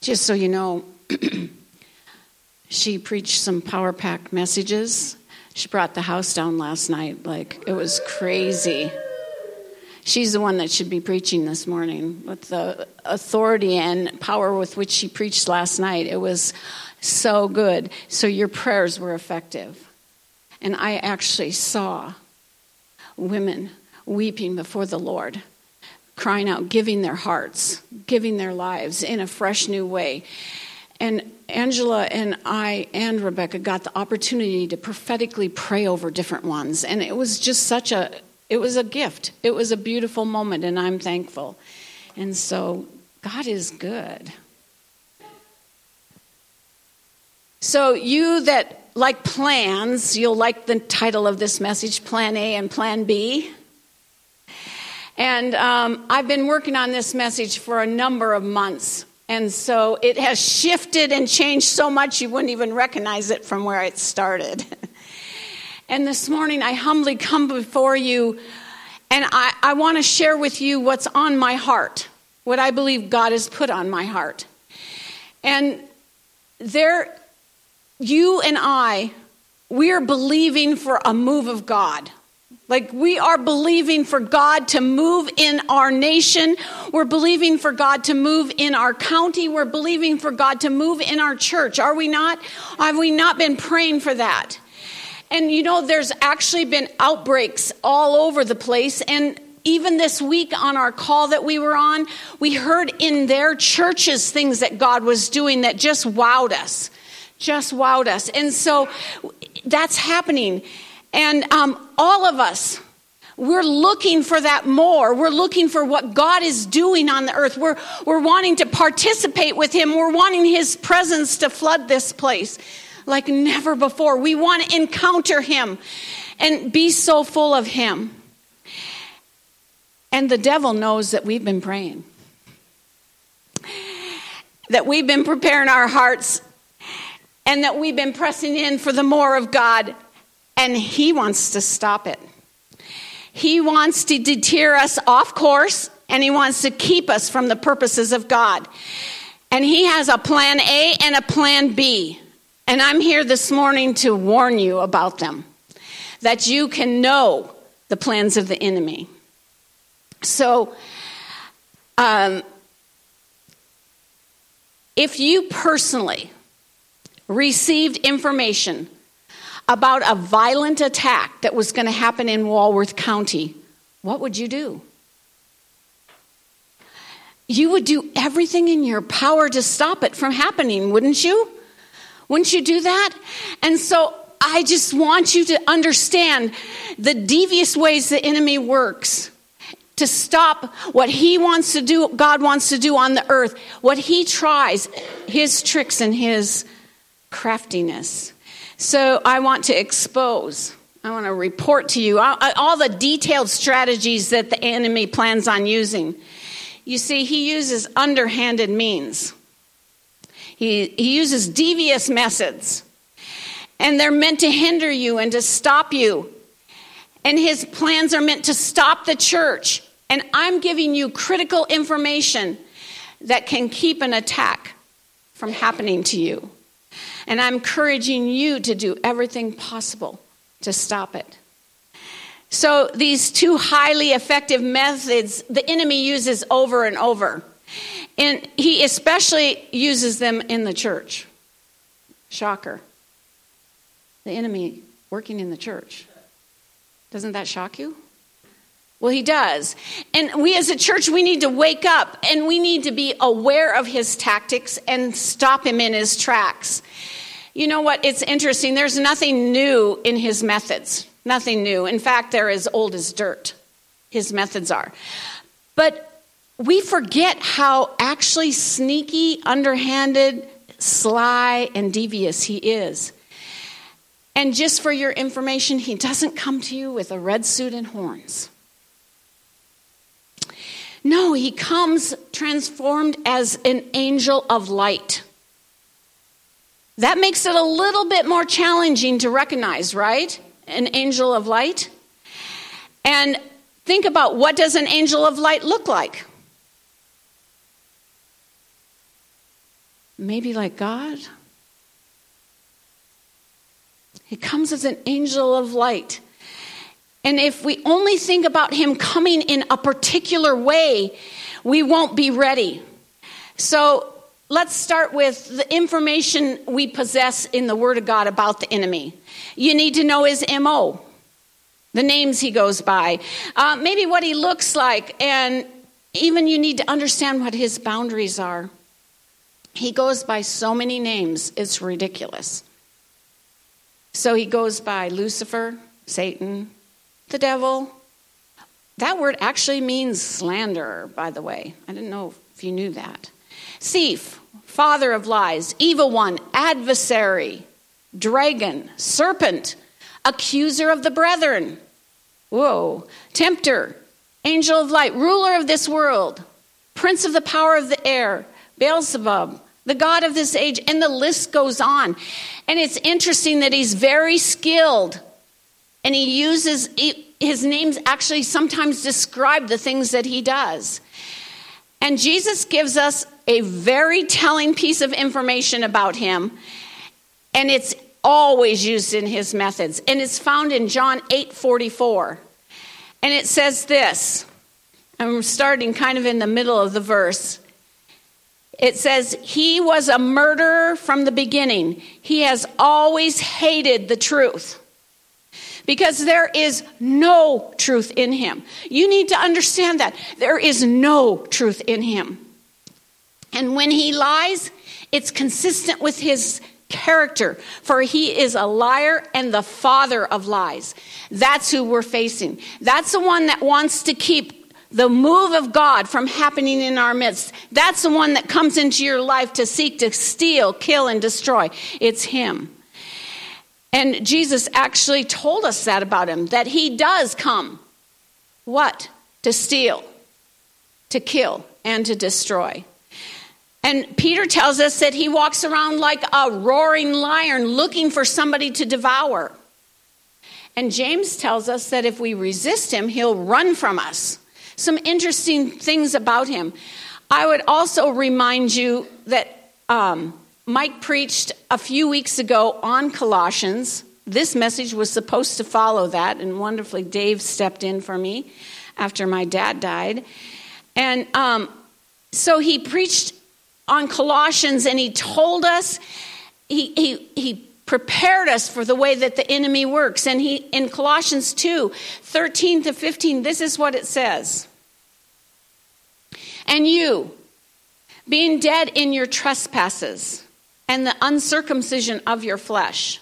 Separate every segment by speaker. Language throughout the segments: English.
Speaker 1: Just so you know, she preached some power pack messages. She brought the house down last night. Like, it was crazy. She's the one that should be preaching this morning with the authority and power with which she preached last night. It was so good. So, your prayers were effective. And I actually saw women weeping before the Lord, crying out, giving their hearts, giving their lives in a fresh new way. And Angela and I and Rebecca got the opportunity to prophetically pray over different ones. And it was just such a it was a gift. It was a beautiful moment and I'm thankful. And so God is good. So you that like plans, you'll like the title of this message, Plan A and Plan B. And um, I've been working on this message for a number of months. And so it has shifted and changed so much you wouldn't even recognize it from where it started. and this morning I humbly come before you and I, I want to share with you what's on my heart, what I believe God has put on my heart. And there, you and I, we are believing for a move of God. Like we are believing for God to move in our nation. We're believing for God to move in our county. We're believing for God to move in our church. Are we not? Have we not been praying for that? And you know, there's actually been outbreaks all over the place. And even this week on our call that we were on, we heard in their churches things that God was doing that just wowed us. Just wowed us. And so that's happening. And um, all of us, we're looking for that more. We're looking for what God is doing on the earth. We're, we're wanting to participate with Him. We're wanting His presence to flood this place like never before. We want to encounter Him and be so full of Him. And the devil knows that we've been praying, that we've been preparing our hearts, and that we've been pressing in for the more of God and he wants to stop it. He wants to deter us off course, and he wants to keep us from the purposes of God. And he has a plan A and a plan B. And I'm here this morning to warn you about them, that you can know the plans of the enemy. So, um, if you personally received information about a violent attack that was going to happen in Walworth County, what would you do? You would do everything in your power to stop it from happening, wouldn't you? Wouldn't you do that? And so I just want you to understand the devious ways the enemy works to stop what he wants to do, God wants to do on the earth, what he tries, his tricks and his craftiness. So I want to expose, I want to report to you all, uh, all the detailed strategies that the enemy plans on using. You see, he uses underhanded means. He, he uses devious methods, and they're meant to hinder you and to stop you. And his plans are meant to stop the church. And I'm giving you critical information that can keep an attack from happening to you. And I'm encouraging you to do everything possible to stop it. So, these two highly effective methods the enemy uses over and over. And he especially uses them in the church. Shocker. The enemy working in the church. Doesn't that shock you? Well, he does. And we as a church, we need to wake up and we need to be aware of his tactics and stop him in his tracks. You know what? It's interesting. There's nothing new in his methods. Nothing new. In fact, they're as old as dirt. His methods are. But we forget how actually sneaky, underhanded, sly, and devious he is. And just for your information, he doesn't come to you with a red suit and horns. No, he comes transformed as an angel of light. That makes it a little bit more challenging to recognize, right? An angel of light. And think about what does an angel of light look like? maybe like God. He comes as an angel of light. And if we only think about him coming in a particular way, we won't be ready. So let's start with the information we possess in the Word of God about the enemy. You need to know his MO, the names he goes by, uh, maybe what he looks like, and even you need to understand what his boundaries are. He goes by so many names, it's ridiculous. So he goes by Lucifer, Satan, the devil. That word actually means slanderer, by the way. I didn't know if you knew that. Thief, father of lies, evil one, adversary, dragon, serpent, accuser of the brethren. Whoa, tempter, angel of light, ruler of this world, prince of the power of the air, Beelzebub, the God of this age, and the list goes on. And it's interesting that he's very skilled and he uses his names actually sometimes describe the things that he does. And Jesus gives us a very telling piece of information about him, and it's always used in his methods. And it's found in John 8 44. And it says this I'm starting kind of in the middle of the verse. It says, He was a murderer from the beginning. He has always hated the truth because there is no truth in him. You need to understand that. There is no truth in him. And when he lies, it's consistent with his character, for he is a liar and the father of lies. That's who we're facing. That's the one that wants to keep the move of God from happening in our midst. That's the one that comes into your life to seek to steal, kill, and destroy. It's him. And Jesus actually told us that about him, that he does come. What? To steal, to kill, and to destroy. And Peter tells us that he walks around like a roaring lion looking for somebody to devour. And James tells us that if we resist him, he'll run from us. Some interesting things about him. I would also remind you that um, Mike preached a few weeks ago on Colossians. This message was supposed to follow that, and wonderfully, Dave stepped in for me after my dad died. And um, so he preached on Colossians, and he told us, he, he, he prepared us for the way that the enemy works. And he in Colossians 2 13 to 15, this is what it says. And you, being dead in your trespasses, and the uncircumcision of your flesh.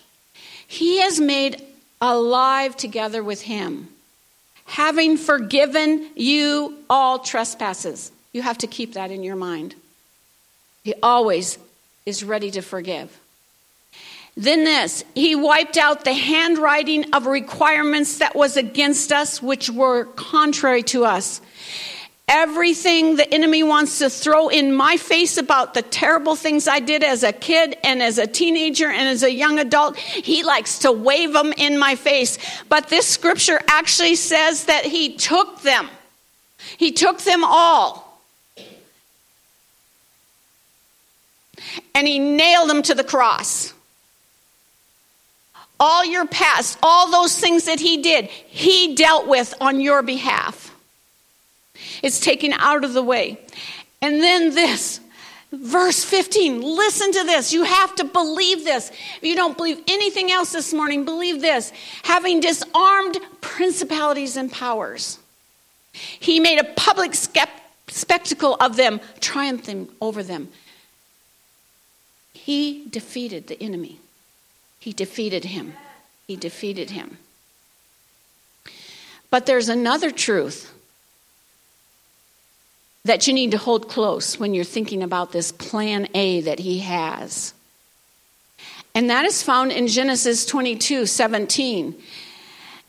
Speaker 1: He has made alive together with him, having forgiven you all trespasses. You have to keep that in your mind. He always is ready to forgive. Then this, he wiped out the handwriting of requirements that was against us, which were contrary to us everything the enemy wants to throw in my face about the terrible things I did as a kid and as a teenager and as a young adult, he likes to wave them in my face. But this scripture actually says that he took them, he took them all. And he nailed them to the cross. All your past, all those things that he did, he dealt with on your behalf. It's taken out of the way. And then this, verse 15, listen to this. You have to believe this. If you don't believe anything else this morning, believe this. Having disarmed principalities and powers, he made a public spectacle of them, triumphing over them. He defeated the enemy. He defeated him. He defeated him. But there's another truth that you need to hold close when you're thinking about this plan A that he has. And that is found in Genesis 22 17.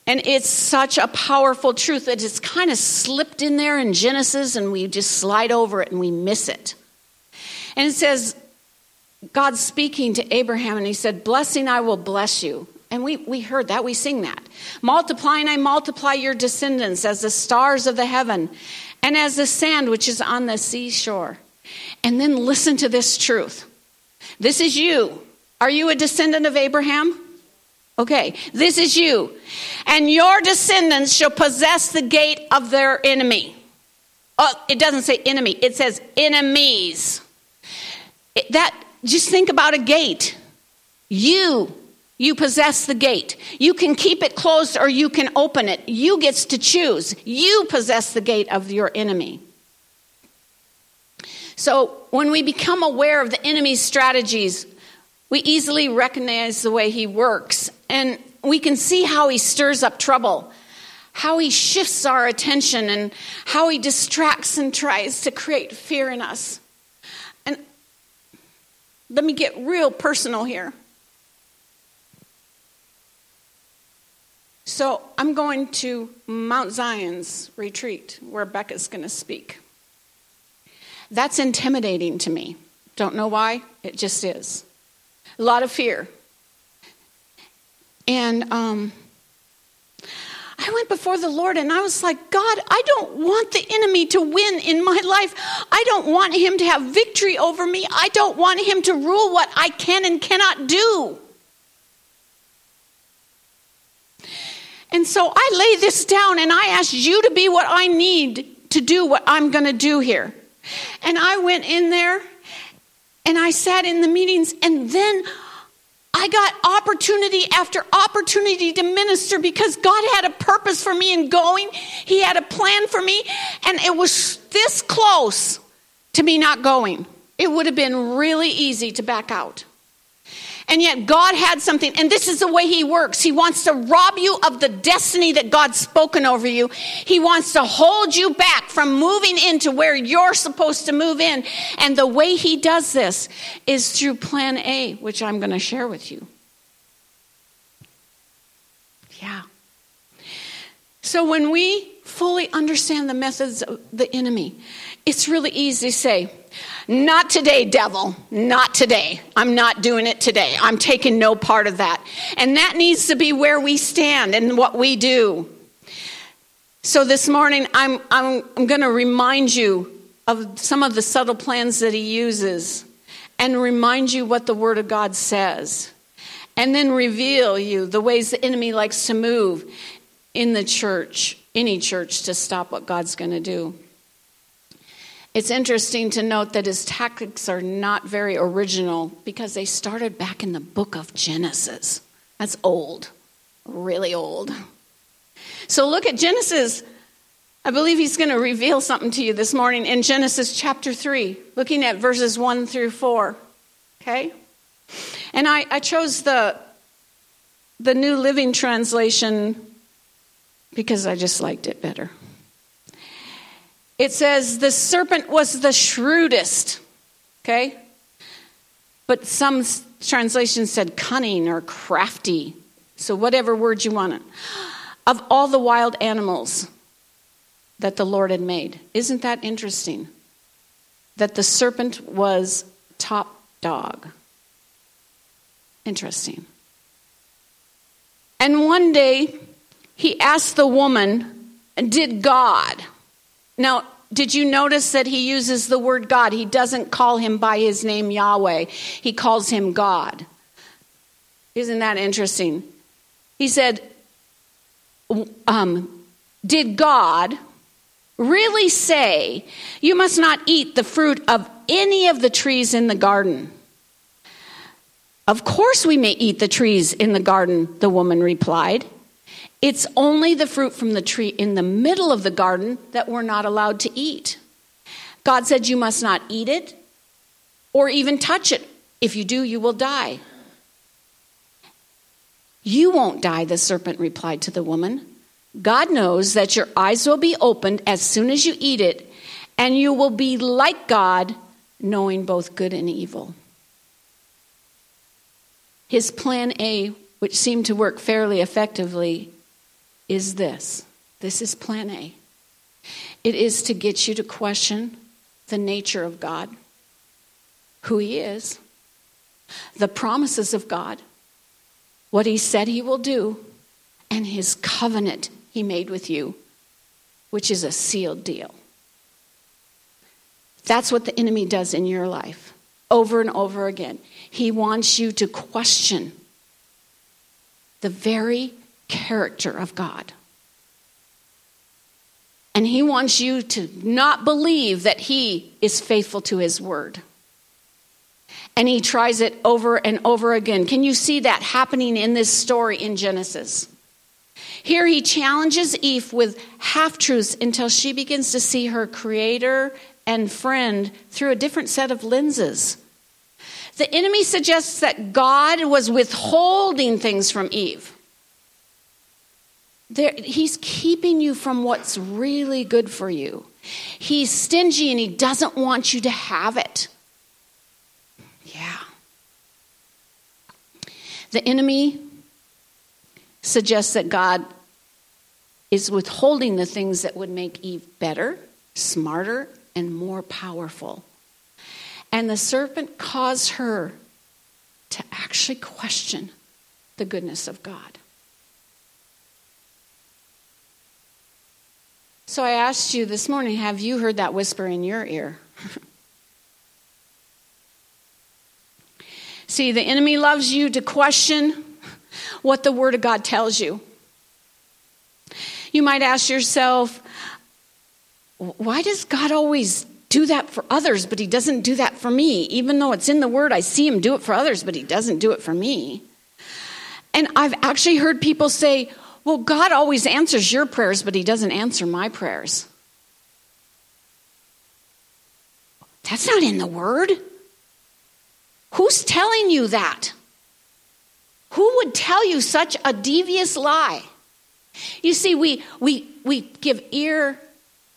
Speaker 1: And it's such a powerful truth that it's kind of slipped in there in Genesis and we just slide over it and we miss it. And it says, God speaking to Abraham, and he said, Blessing, I will bless you. And we, we heard that, we sing that. Multiplying, I multiply your descendants as the stars of the heaven and as the sand which is on the seashore. And then listen to this truth. This is you. Are you a descendant of Abraham? Okay, this is you. And your descendants shall possess the gate of their enemy. Oh, it doesn't say enemy, it says enemies. It, that just think about a gate. You you possess the gate. You can keep it closed or you can open it. You gets to choose. You possess the gate of your enemy. So, when we become aware of the enemy's strategies, we easily recognize the way he works and we can see how he stirs up trouble, how he shifts our attention and how he distracts and tries to create fear in us. Let me get real personal here. So I'm going to Mount Zion's retreat where Becca's going to speak. That's intimidating to me. Don't know why, it just is. A lot of fear. And um, I went before the Lord and I was like, God, I don't want the enemy to win in my life. I don't want him to have victory over me. I don't want him to rule what I can and cannot do. And so I lay this down and I asked you to be what I need to do what I'm going to do here. And I went in there and I sat in the meetings and then I got opportunity after opportunity to minister because God had a purpose for me in going. He had a plan for me and it was this close to me not going. It would have been really easy to back out. And yet God had something, and this is the way He works. He wants to rob you of the destiny that God's spoken over you. He wants to hold you back from moving into where you're supposed to move in. And the way He does this is through Plan A, which I'm going to share with you. Yeah. So when we fully understand the methods of the enemy, it's really easy to say, not today, devil. Not today. I'm not doing it today. I'm taking no part of that. And that needs to be where we stand and what we do. So this morning, I'm, I'm, I'm going to remind you of some of the subtle plans that he uses and remind you what the Word of God says. And then reveal you the ways the enemy likes to move in the church, any church, to stop what God's going to do. It's interesting to note that his tactics are not very original because they started back in the book of Genesis. That's old, really old. So look at Genesis. I believe he's going to reveal something to you this morning in Genesis chapter 3, looking at verses 1 through 4. Okay? And I, I chose the, the New Living Translation because I just liked it better. It says the serpent was the shrewdest. Okay? But some translations said cunning or crafty. So, whatever word you want. Of all the wild animals that the Lord had made. Isn't that interesting? That the serpent was top dog. Interesting. And one day, he asked the woman, Did God, now, did you notice that he uses the word God? He doesn't call him by his name Yahweh, he calls him God. Isn't that interesting? He said, um, Did God really say, You must not eat the fruit of any of the trees in the garden? Of course, we may eat the trees in the garden, the woman replied. It's only the fruit from the tree in the middle of the garden that we're not allowed to eat. God said, You must not eat it or even touch it. If you do, you will die. You won't die, the serpent replied to the woman. God knows that your eyes will be opened as soon as you eat it, and you will be like God, knowing both good and evil. His plan A, which seemed to work fairly effectively, is this this is plan A. It is to get you to question the nature of God, who He is, the promises of God, what He said He will do, and His covenant He made with you, which is a sealed deal. That's what the enemy does in your life. over and over again. He wants you to question the very character of God. And he wants you to not believe that he is faithful to his word. And he tries it over and over again. Can you see that happening in this story in Genesis? Here he challenges Eve with half truths until she begins to see her creator and friend through a different set of lenses. The enemy suggests that God was withholding things from Eve. There, he's keeping you from what's really good for you. He's stingy and he doesn't want you to have it. Yeah. The enemy suggests that God is withholding the things that would make Eve better, smarter, and more powerful. And the serpent caused her to actually question the goodness of God. So I asked you this morning have you heard that whisper in your ear? See, the enemy loves you to question what the Word of God tells you. You might ask yourself, why does God always do that for others, but He doesn't do that for me? Even though it's in the Word, I see Him do it for others, but He doesn't do it for me. And I've actually heard people say, well, God always answers your prayers, but He doesn't answer my prayers. That's not in the Word. Who's telling you that? Who would tell you such a devious lie? You see, we, we, we give ear,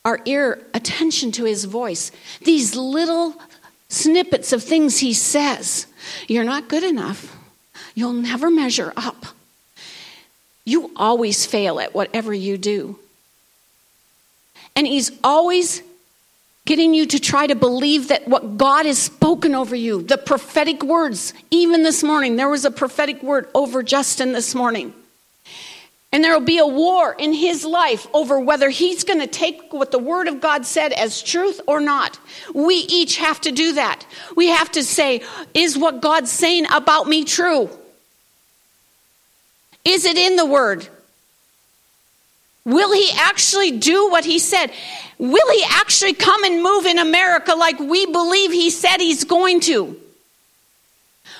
Speaker 1: our ear attention to his voice. These little snippets of things he says. You're not good enough. You'll never measure up. You always fail at whatever you do. And He's always getting you to try to believe that what God has spoken over you, the prophetic words, even this morning, there was a prophetic word over Justin this morning. And there will be a war in his life over whether he's going to take what the Word of God said as truth or not. We each have to do that. We have to say, is what God's saying about me true? Is it in the Word? Will he actually do what he said? Will he actually come and move in America like we believe he said he's going to?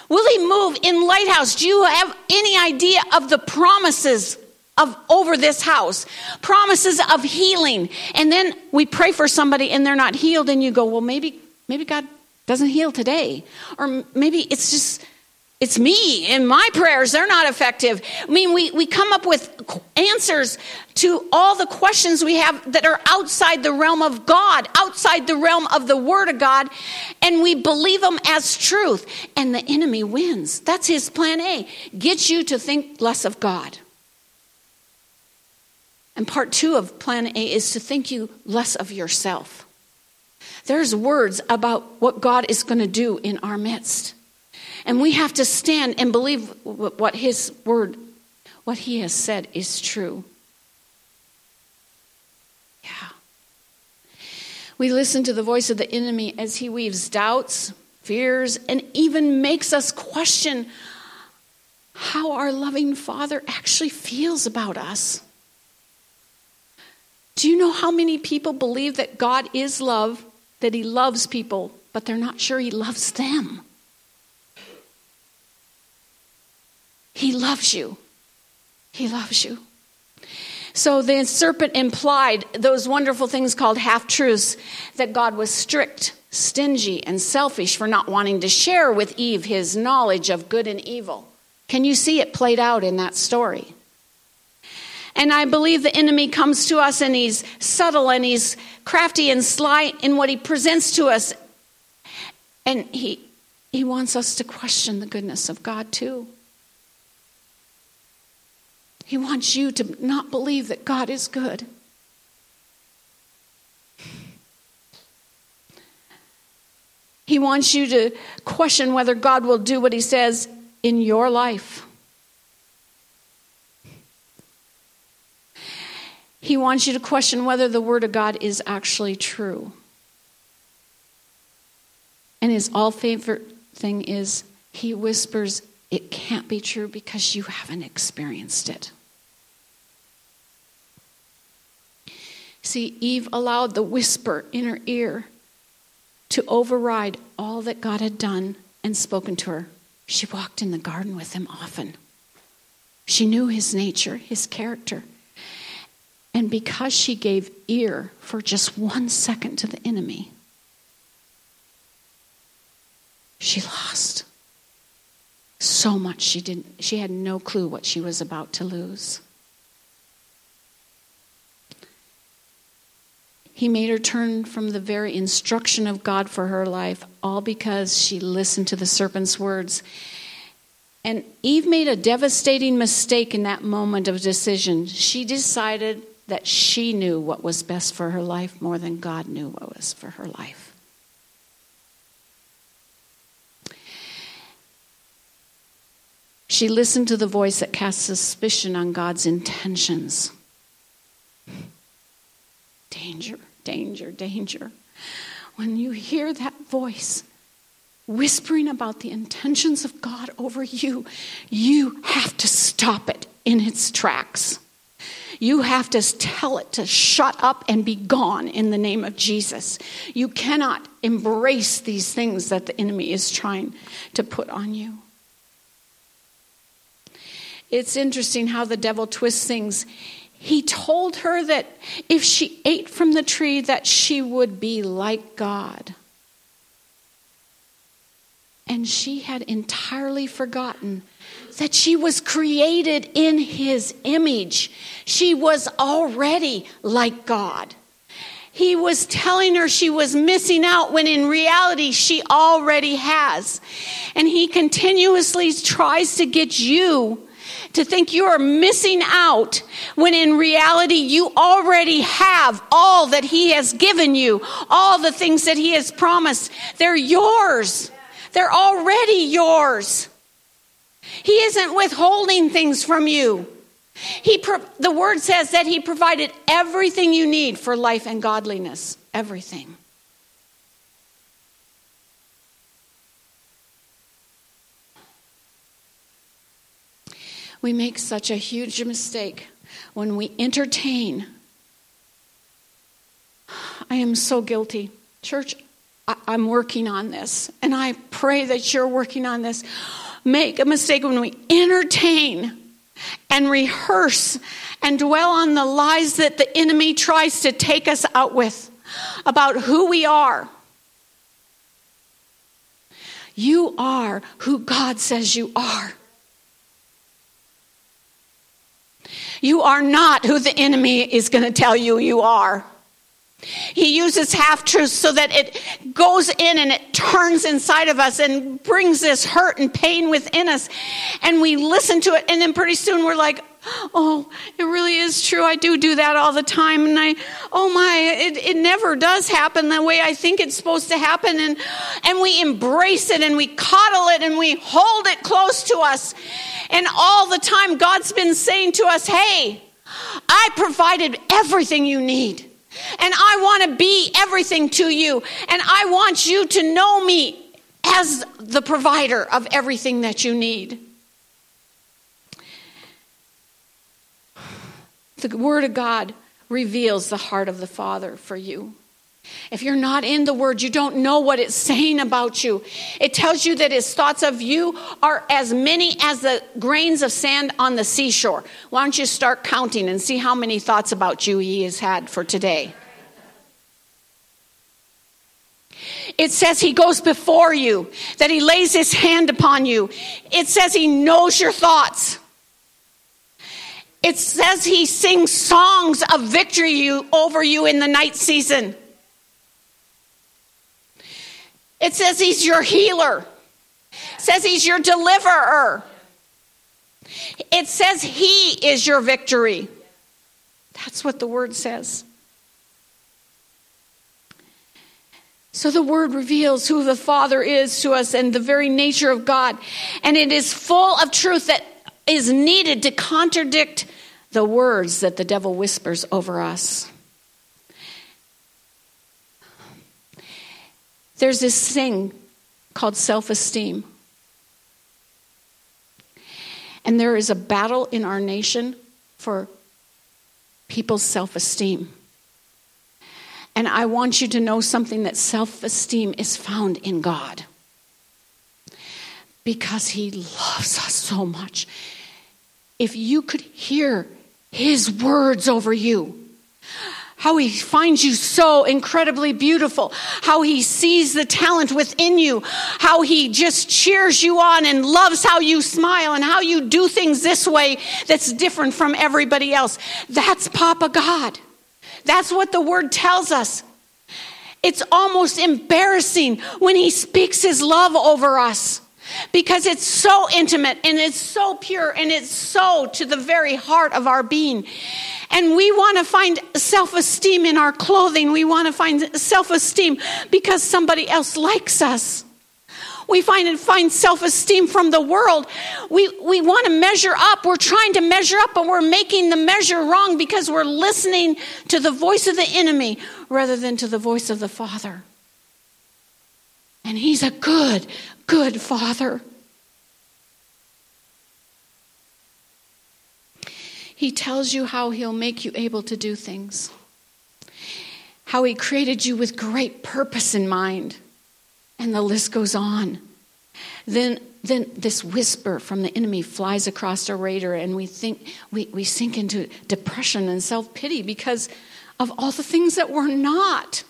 Speaker 1: Will he move in Lighthouse? Do you have any idea of the promises of over this house? Promises of healing. And then we pray for somebody and they're not healed and you go, "Well, maybe maybe God doesn't heal today." Or maybe it's just it's me and my prayers, they're not effective. I mean, we, we come up with answers to all the questions we have that are outside the realm of God, outside the realm of the Word of God, and we believe them as truth. And the enemy wins. That's his plan A get you to think less of God. And part two of plan A is to think you less of yourself. There's words about what God is going to do in our midst. And we have to stand and believe what his word, what he has said is true. Yeah. We listen to the voice of the enemy as he weaves doubts, fears, and even makes us question how our loving Father actually feels about us. Do you know how many people believe that God is love, that He loves people, but they're not sure He loves them? He loves you. He loves you. So the serpent implied those wonderful things called half truths that God was strict, stingy, and selfish for not wanting to share with Eve his knowledge of good and evil. Can you see it played out in that story? And I believe the enemy comes to us and he's subtle and he's crafty and sly in what he presents to us. And he, he wants us to question the goodness of God too. He wants you to not believe that God is good. He wants you to question whether God will do what He says in your life. He wants you to question whether the Word of God is actually true. And his all favorite thing is he whispers, It can't be true because you haven't experienced it. See, Eve allowed the whisper in her ear to override all that God had done and spoken to her. She walked in the garden with him often. She knew his nature, his character. And because she gave ear for just one second to the enemy, she lost so much she didn't she had no clue what she was about to lose. He made her turn from the very instruction of God for her life, all because she listened to the serpent's words. And Eve made a devastating mistake in that moment of decision. She decided that she knew what was best for her life more than God knew what was for her life. She listened to the voice that cast suspicion on God's intentions. Danger, danger, danger. When you hear that voice whispering about the intentions of God over you, you have to stop it in its tracks. You have to tell it to shut up and be gone in the name of Jesus. You cannot embrace these things that the enemy is trying to put on you. It's interesting how the devil twists things. He told her that if she ate from the tree that she would be like God. And she had entirely forgotten that she was created in his image. She was already like God. He was telling her she was missing out when in reality she already has. And he continuously tries to get you to think you are missing out when in reality you already have all that he has given you, all the things that he has promised. They're yours. They're already yours. He isn't withholding things from you. He pro- the word says that He provided everything you need for life and godliness. Everything. We make such a huge mistake when we entertain. I am so guilty. Church, I- I'm working on this, and I pray that you're working on this make a mistake when we entertain and rehearse and dwell on the lies that the enemy tries to take us out with about who we are. You are who God says you are. You are not who the enemy is going to tell you you are. He uses half truths so that it goes in and it turns inside of us and brings this hurt and pain within us. And we listen to it, and then pretty soon we're like, oh, it really is true. I do do that all the time. And I, oh my, it, it never does happen the way I think it's supposed to happen. And, and we embrace it and we coddle it and we hold it close to us. And all the time, God's been saying to us, hey, I provided everything you need. And I want to be everything to you. And I want you to know me as the provider of everything that you need. The Word of God reveals the heart of the Father for you. If you're not in the Word, you don't know what it's saying about you. It tells you that His thoughts of you are as many as the grains of sand on the seashore. Why don't you start counting and see how many thoughts about you He has had for today? It says He goes before you, that He lays His hand upon you. It says He knows your thoughts. It says He sings songs of victory over you in the night season. It says he's your healer. It says he's your deliverer. It says he is your victory. That's what the word says. So the word reveals who the Father is to us and the very nature of God. And it is full of truth that is needed to contradict the words that the devil whispers over us. There's this thing called self esteem. And there is a battle in our nation for people's self esteem. And I want you to know something that self esteem is found in God. Because He loves us so much. If you could hear His words over you, how he finds you so incredibly beautiful, how he sees the talent within you, how he just cheers you on and loves how you smile and how you do things this way that's different from everybody else. That's Papa God. That's what the word tells us. It's almost embarrassing when he speaks his love over us because it's so intimate and it's so pure and it's so to the very heart of our being. And we want to find self esteem in our clothing. We want to find self esteem because somebody else likes us. We find find self esteem from the world. We, we want to measure up. We're trying to measure up, but we're making the measure wrong because we're listening to the voice of the enemy rather than to the voice of the Father. And He's a good, good Father. He tells you how He'll make you able to do things, how He created you with great purpose in mind. And the list goes on. Then, then this whisper from the enemy flies across our radar, and we think we, we sink into depression and self pity because of all the things that we're not.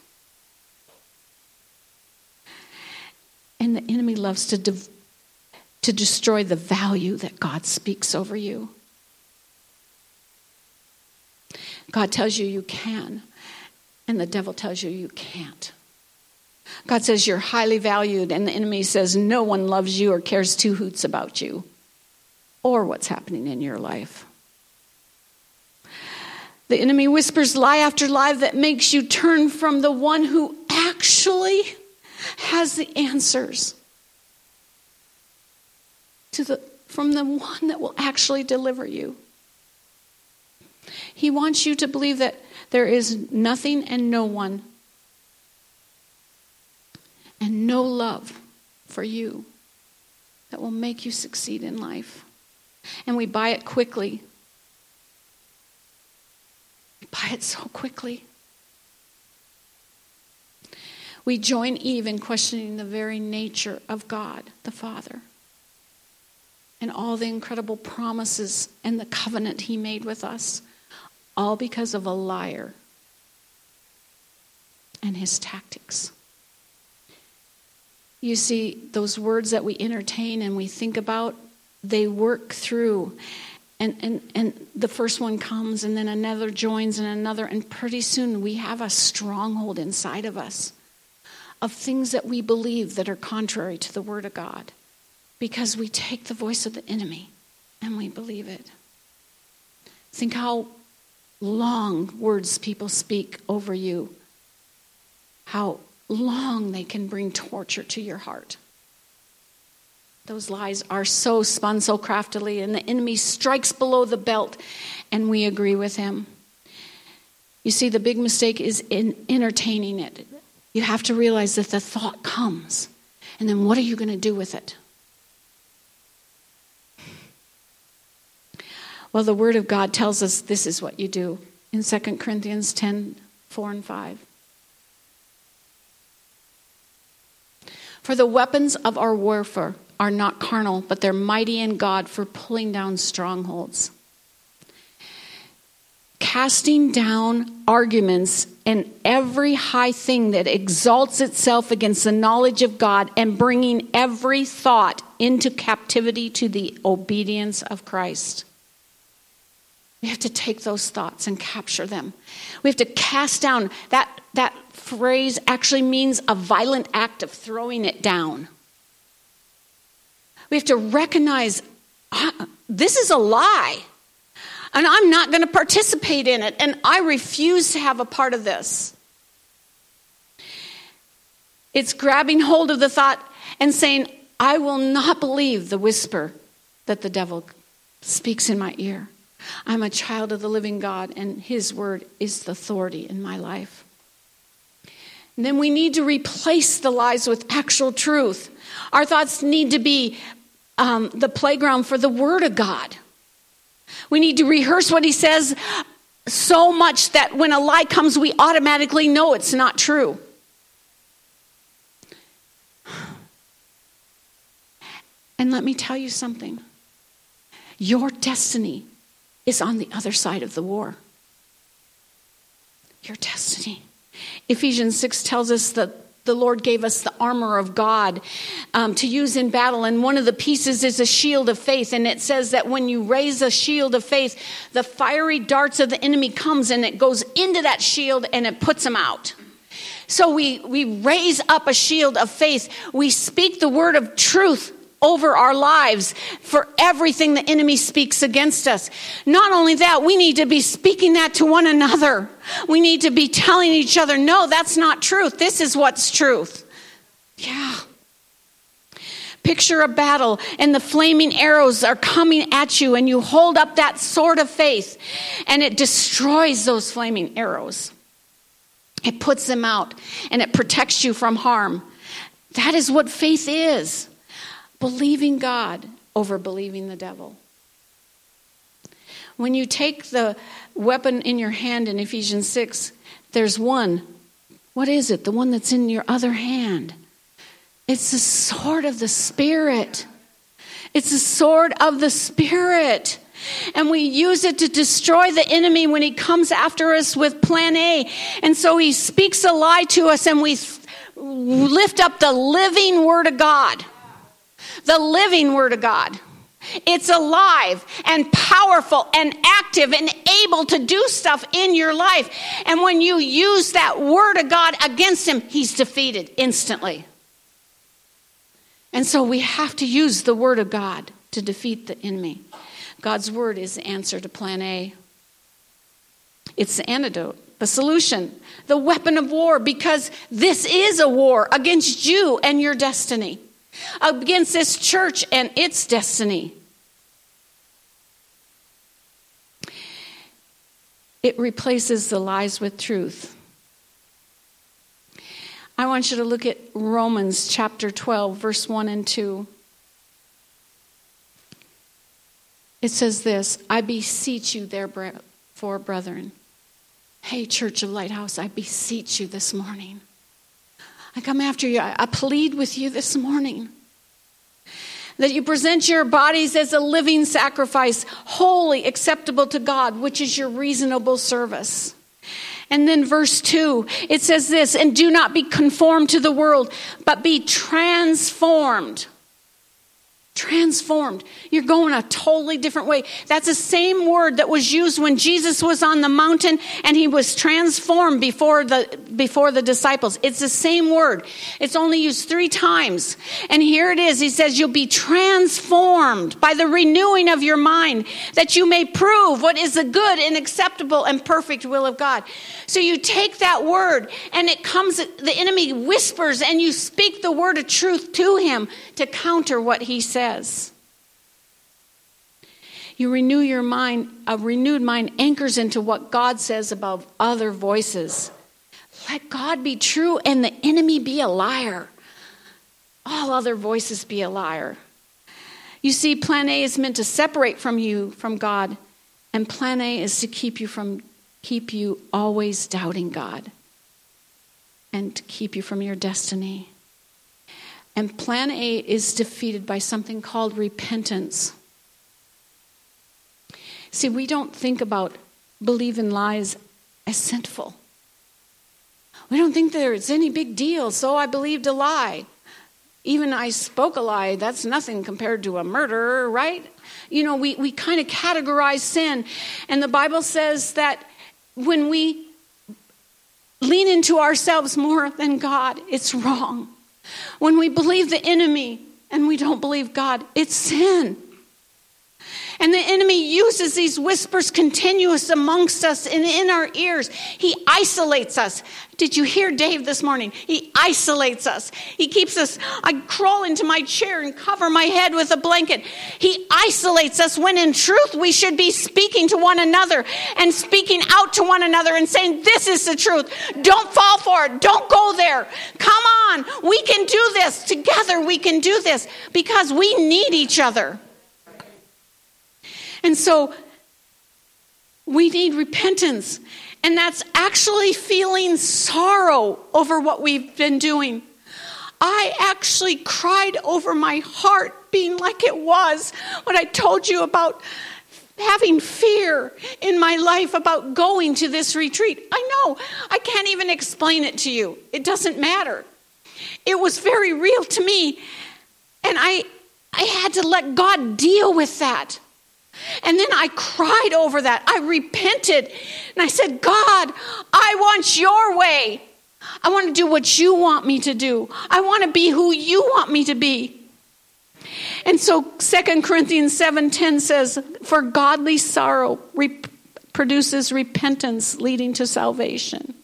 Speaker 1: And the enemy loves to, de- to destroy the value that God speaks over you. God tells you you can, and the devil tells you you can't. God says you're highly valued, and the enemy says no one loves you or cares two hoots about you or what's happening in your life. The enemy whispers lie after lie that makes you turn from the one who actually has the answers to the, from the one that will actually deliver you. He wants you to believe that there is nothing and no one and no love for you that will make you succeed in life. And we buy it quickly. We buy it so quickly. We join Eve in questioning the very nature of God, the Father, and all the incredible promises and the covenant He made with us all because of a liar and his tactics. You see, those words that we entertain and we think about, they work through. And, and, and the first one comes, and then another joins, and another, and pretty soon we have a stronghold inside of us of things that we believe that are contrary to the Word of God because we take the voice of the enemy and we believe it. Think how long words people speak over you, how long they can bring torture to your heart. Those lies are so spun so craftily, and the enemy strikes below the belt, and we agree with him. You see, the big mistake is in entertaining it. You have to realize that the thought comes, and then what are you going to do with it? Well, the Word of God tells us this is what you do in 2 Corinthians 10 4 and 5. For the weapons of our warfare are not carnal, but they're mighty in God for pulling down strongholds. Casting down arguments and every high thing that exalts itself against the knowledge of God and bringing every thought into captivity to the obedience of Christ. We have to take those thoughts and capture them. We have to cast down. That, that phrase actually means a violent act of throwing it down. We have to recognize ah, this is a lie, and I'm not going to participate in it, and I refuse to have a part of this. It's grabbing hold of the thought and saying, I will not believe the whisper that the devil speaks in my ear. I'm a child of the living God, and His word is the authority in my life. And then we need to replace the lies with actual truth. Our thoughts need to be um, the playground for the Word of God. We need to rehearse what He says so much that when a lie comes, we automatically know it's not true. And let me tell you something your destiny is on the other side of the war. Your destiny. Ephesians 6 tells us that the Lord gave us the armor of God um, to use in battle. And one of the pieces is a shield of faith. And it says that when you raise a shield of faith, the fiery darts of the enemy comes and it goes into that shield and it puts them out. So we, we raise up a shield of faith. We speak the word of truth over our lives for everything the enemy speaks against us. Not only that, we need to be speaking that to one another. We need to be telling each other, no, that's not truth. This is what's truth. Yeah. Picture a battle and the flaming arrows are coming at you, and you hold up that sword of faith and it destroys those flaming arrows. It puts them out and it protects you from harm. That is what faith is believing God over believing the devil. When you take the weapon in your hand in Ephesians 6, there's one. What is it? The one that's in your other hand. It's the sword of the Spirit. It's the sword of the Spirit. And we use it to destroy the enemy when he comes after us with plan A. And so he speaks a lie to us, and we lift up the living word of God the living Word of God. It's alive and powerful and active and able to do stuff in your life. And when you use that Word of God against Him, He's defeated instantly. And so we have to use the Word of God to defeat the enemy. God's Word is the answer to plan A. It's the antidote, the solution, the weapon of war, because this is a war against you and your destiny against this church and its destiny. It replaces the lies with truth. I want you to look at Romans chapter 12, verse 1 and 2. It says this I beseech you, therefore, brethren. Hey, Church of Lighthouse, I beseech you this morning I come after you. I, I plead with you this morning that you present your bodies as a living sacrifice, holy, acceptable to God, which is your reasonable service. And then verse 2, it says this, and do not be conformed to the world, but be transformed transformed. You're going a totally different way. That's the same word that was used when Jesus was on the mountain and he was transformed before the before the disciples. It's the same word. It's only used 3 times. And here it is. He says you'll be transformed by the renewing of your mind that you may prove what is the good and acceptable and perfect will of God. So you take that word and it comes the enemy whispers and you speak the word of truth to him to counter what he says says. You renew your mind, a renewed mind anchors into what God says above other voices. Let God be true and the enemy be a liar. All other voices be a liar. You see, plan A is meant to separate from you from God, and plan A is to keep you from keep you always doubting God and to keep you from your destiny. And plan A is defeated by something called repentance. See, we don't think about believing lies as sinful. We don't think there's any big deal, so I believed a lie. Even I spoke a lie, that's nothing compared to a murder, right? You know, we, we kind of categorize sin. And the Bible says that when we lean into ourselves more than God, it's wrong. When we believe the enemy and we don't believe God, it's sin. And the enemy uses these whispers continuous amongst us and in our ears. He isolates us. Did you hear Dave this morning? He isolates us. He keeps us, I crawl into my chair and cover my head with a blanket. He isolates us when in truth we should be speaking to one another and speaking out to one another and saying, This is the truth. Don't fall for it. Don't go there. Come on. We can do this. Together we can do this because we need each other. And so we need repentance. And that's actually feeling sorrow over what we've been doing. I actually cried over my heart being like it was when I told you about having fear in my life about going to this retreat. I know, I can't even explain it to you. It doesn't matter. It was very real to me. And I I had to let God deal with that. And then I cried over that. I repented. And I said, God, I want your way. I want to do what you want me to do. I want to be who you want me to be. And so 2 Corinthians 7:10 says, "For godly sorrow produces repentance leading to salvation."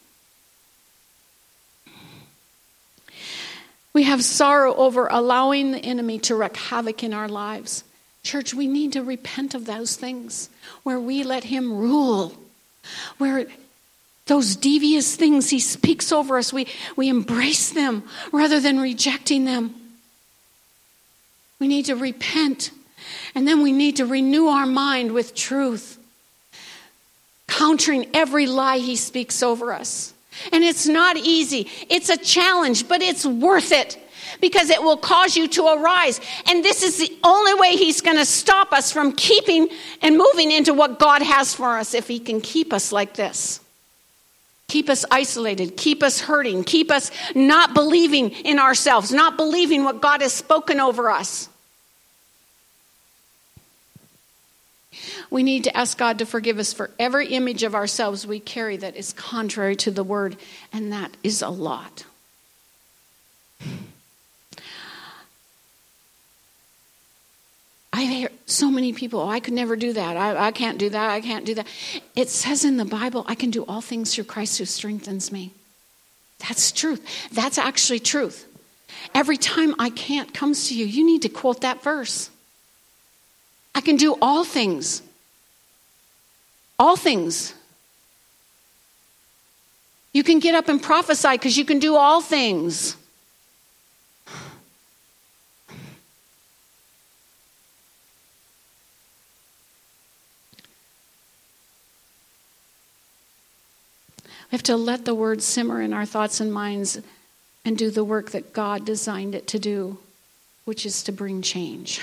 Speaker 1: We have sorrow over allowing the enemy to wreak havoc in our lives. Church, we need to repent of those things where we let Him rule, where those devious things He speaks over us, we, we embrace them rather than rejecting them. We need to repent, and then we need to renew our mind with truth, countering every lie He speaks over us. And it's not easy, it's a challenge, but it's worth it because it will cause you to arise. And this is the only way He's going to stop us from keeping and moving into what God has for us if He can keep us like this. Keep us isolated, keep us hurting, keep us not believing in ourselves, not believing what God has spoken over us. We need to ask God to forgive us for every image of ourselves we carry that is contrary to the word, and that is a lot. I hear so many people, oh, I could never do that. I, I can't do that. I can't do that. It says in the Bible, I can do all things through Christ who strengthens me. That's truth. That's actually truth. Every time I can't comes to you, you need to quote that verse. I can do all things. All things. You can get up and prophesy because you can do all things. We have to let the word simmer in our thoughts and minds and do the work that God designed it to do, which is to bring change.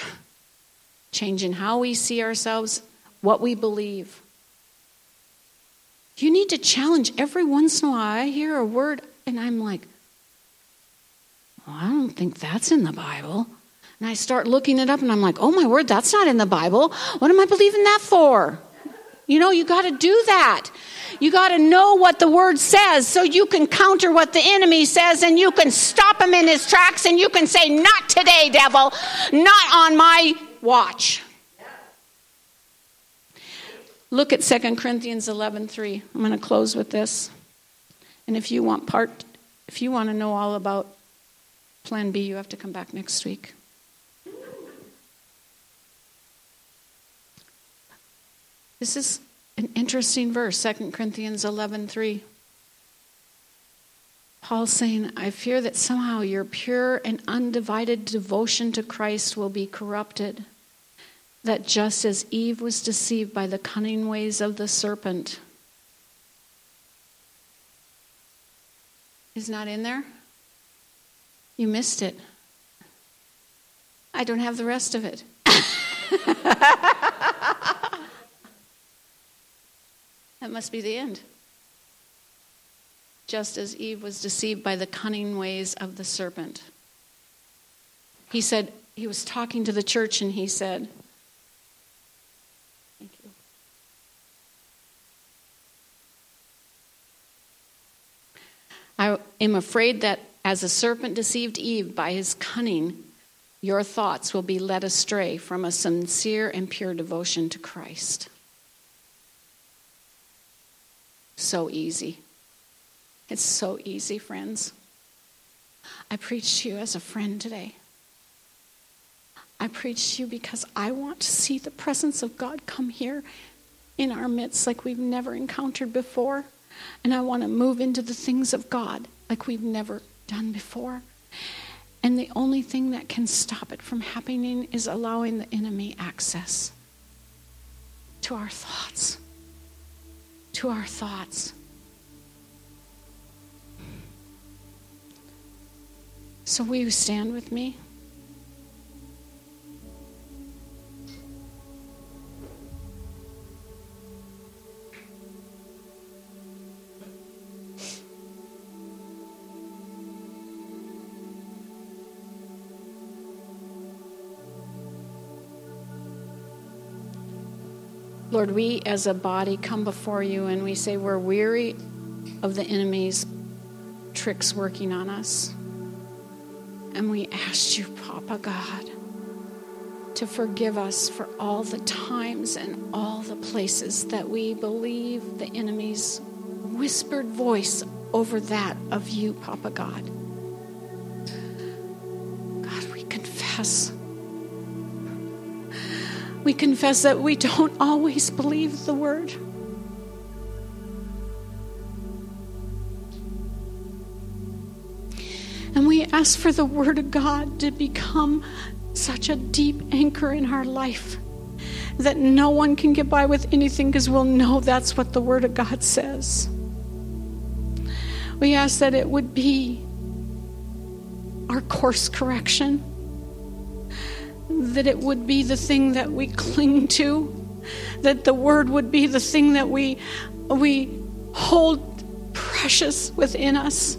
Speaker 1: Change in how we see ourselves, what we believe. You need to challenge every once in a while. I hear a word and I'm like, well, I don't think that's in the Bible. And I start looking it up and I'm like, oh my word, that's not in the Bible. What am I believing that for? You know, you got to do that. You got to know what the word says so you can counter what the enemy says and you can stop him in his tracks and you can say, Not today, devil, not on my watch. Look at 2 Corinthians 11:3. I'm going to close with this. And if you want part if you want to know all about plan B, you have to come back next week. This is an interesting verse, 2 Corinthians 11:3. Paul's saying, I fear that somehow your pure and undivided devotion to Christ will be corrupted. That just as Eve was deceived by the cunning ways of the serpent, is not in there? You missed it. I don't have the rest of it. That must be the end. Just as Eve was deceived by the cunning ways of the serpent. He said, he was talking to the church and he said, Thank you. I am afraid that as the serpent deceived Eve by his cunning, your thoughts will be led astray from a sincere and pure devotion to Christ. So easy. It's so easy, friends. I preach to you as a friend today. I preach to you because I want to see the presence of God come here in our midst like we've never encountered before. And I want to move into the things of God like we've never done before. And the only thing that can stop it from happening is allowing the enemy access to our thoughts. To our thoughts. So, will you stand with me? Lord, we as a body come before you and we say we're weary of the enemy's tricks working on us. And we ask you, Papa God, to forgive us for all the times and all the places that we believe the enemy's whispered voice over that of you, Papa God. God, we confess we confess that we don't always believe the word. And we ask for the word of God to become such a deep anchor in our life that no one can get by with anything because we'll know that's what the word of God says. We ask that it would be our course correction that it would be the thing that we cling to, that the word would be the thing that we, we hold precious within us.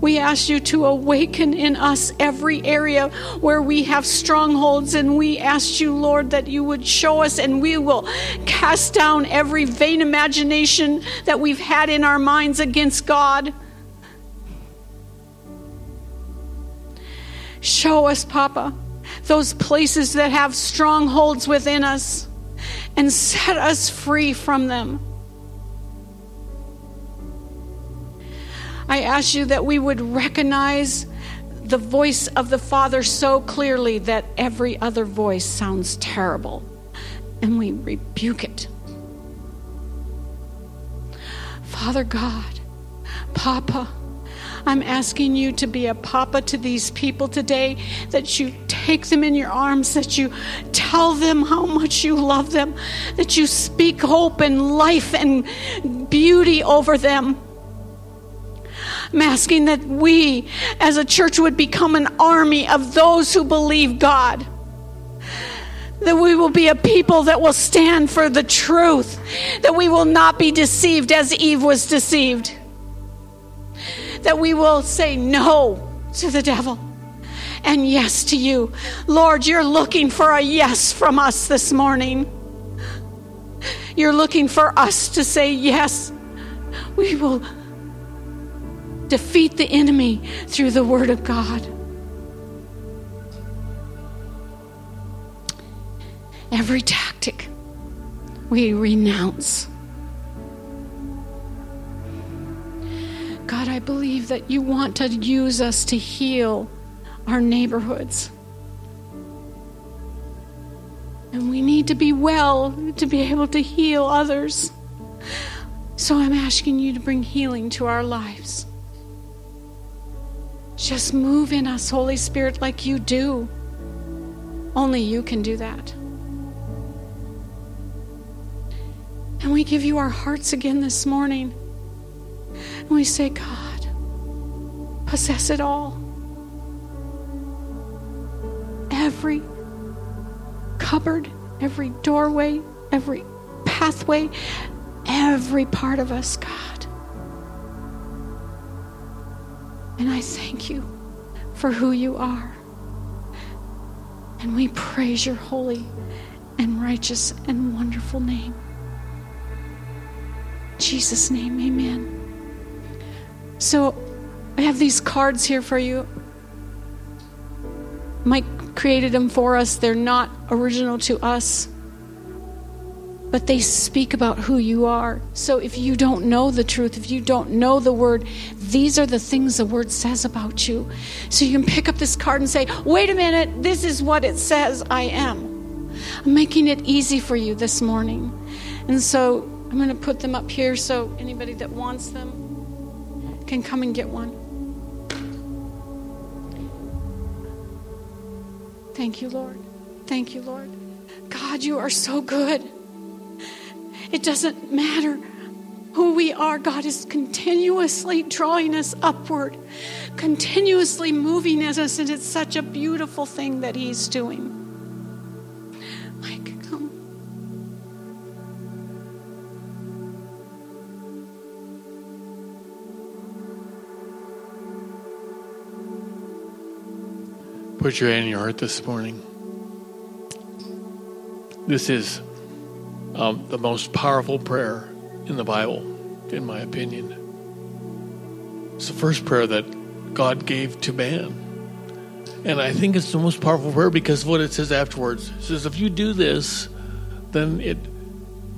Speaker 1: We ask you to awaken in us every area where we have strongholds, and we ask you, Lord, that you would show us, and we will cast down every vain imagination that we've had in our minds against God. Show us, Papa, those places that have strongholds within us and set us free from them. I ask you that we would recognize the voice of the Father so clearly that every other voice sounds terrible, and we rebuke it. Father God, Papa, I'm asking you to be a papa to these people today, that you take them in your arms, that you tell them how much you love them, that you speak hope and life and beauty over them. I'm asking that we as a church would become an army of those who believe God. That we will be a people that will stand for the truth, that we will not be deceived as Eve was deceived that we will say no to the devil and yes to you. Lord, you're looking for a yes from us this morning. You're looking for us to say yes. We will defeat the enemy through the Word of God. Every tactic we renounce. God, I believe that you want to use us to heal our neighborhoods. And we need to be well to be able to heal others. So I'm asking you to bring healing to our lives. Just move in us, Holy Spirit, like you do. Only you can do that. And we give you our hearts again this morning. And we say, God, possess it all. Every cupboard, every doorway, every pathway, every part of us, God. And I thank you for who you are. And we praise your holy and righteous and wonderful name. In Jesus' name, amen. So I have these cards here for you. Mike created them for us. They're not original to us but they speak about who you are. So if you don't know the truth, if you don't know the word, these are the things the word says about you. So you can pick up this card and say, wait a minute, this is what it says I am. I'm making it easy for you this morning. And so I'm going to put them up here so anybody that wants them can come and get one. Thank you, Lord. Thank you, Lord. God, you are so good. It doesn't matter who we are. God is continuously drawing us upward, continuously moving us, and it's such a beautiful thing that He's doing.
Speaker 2: Put your hand in your heart this morning. This is um, the most powerful prayer in the Bible, in my opinion. It's the first prayer that God gave to man. And I think it's the most powerful prayer because of what it says afterwards. It says, if you do this, then it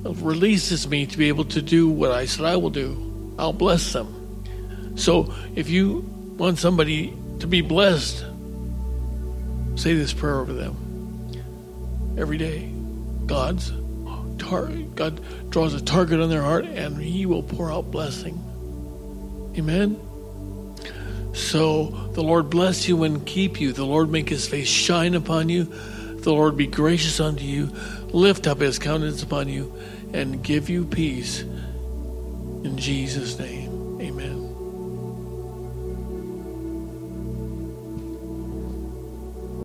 Speaker 2: releases me to be able to do what I said I will do. I'll bless them. So if you want somebody to be blessed, say this prayer over them every day. God's tar- God draws a target on their heart and He will pour out blessing. Amen. So the Lord bless you and keep you. The Lord make His face shine upon you. The Lord be gracious unto you. Lift up His countenance upon you and give you peace. In Jesus' name, amen.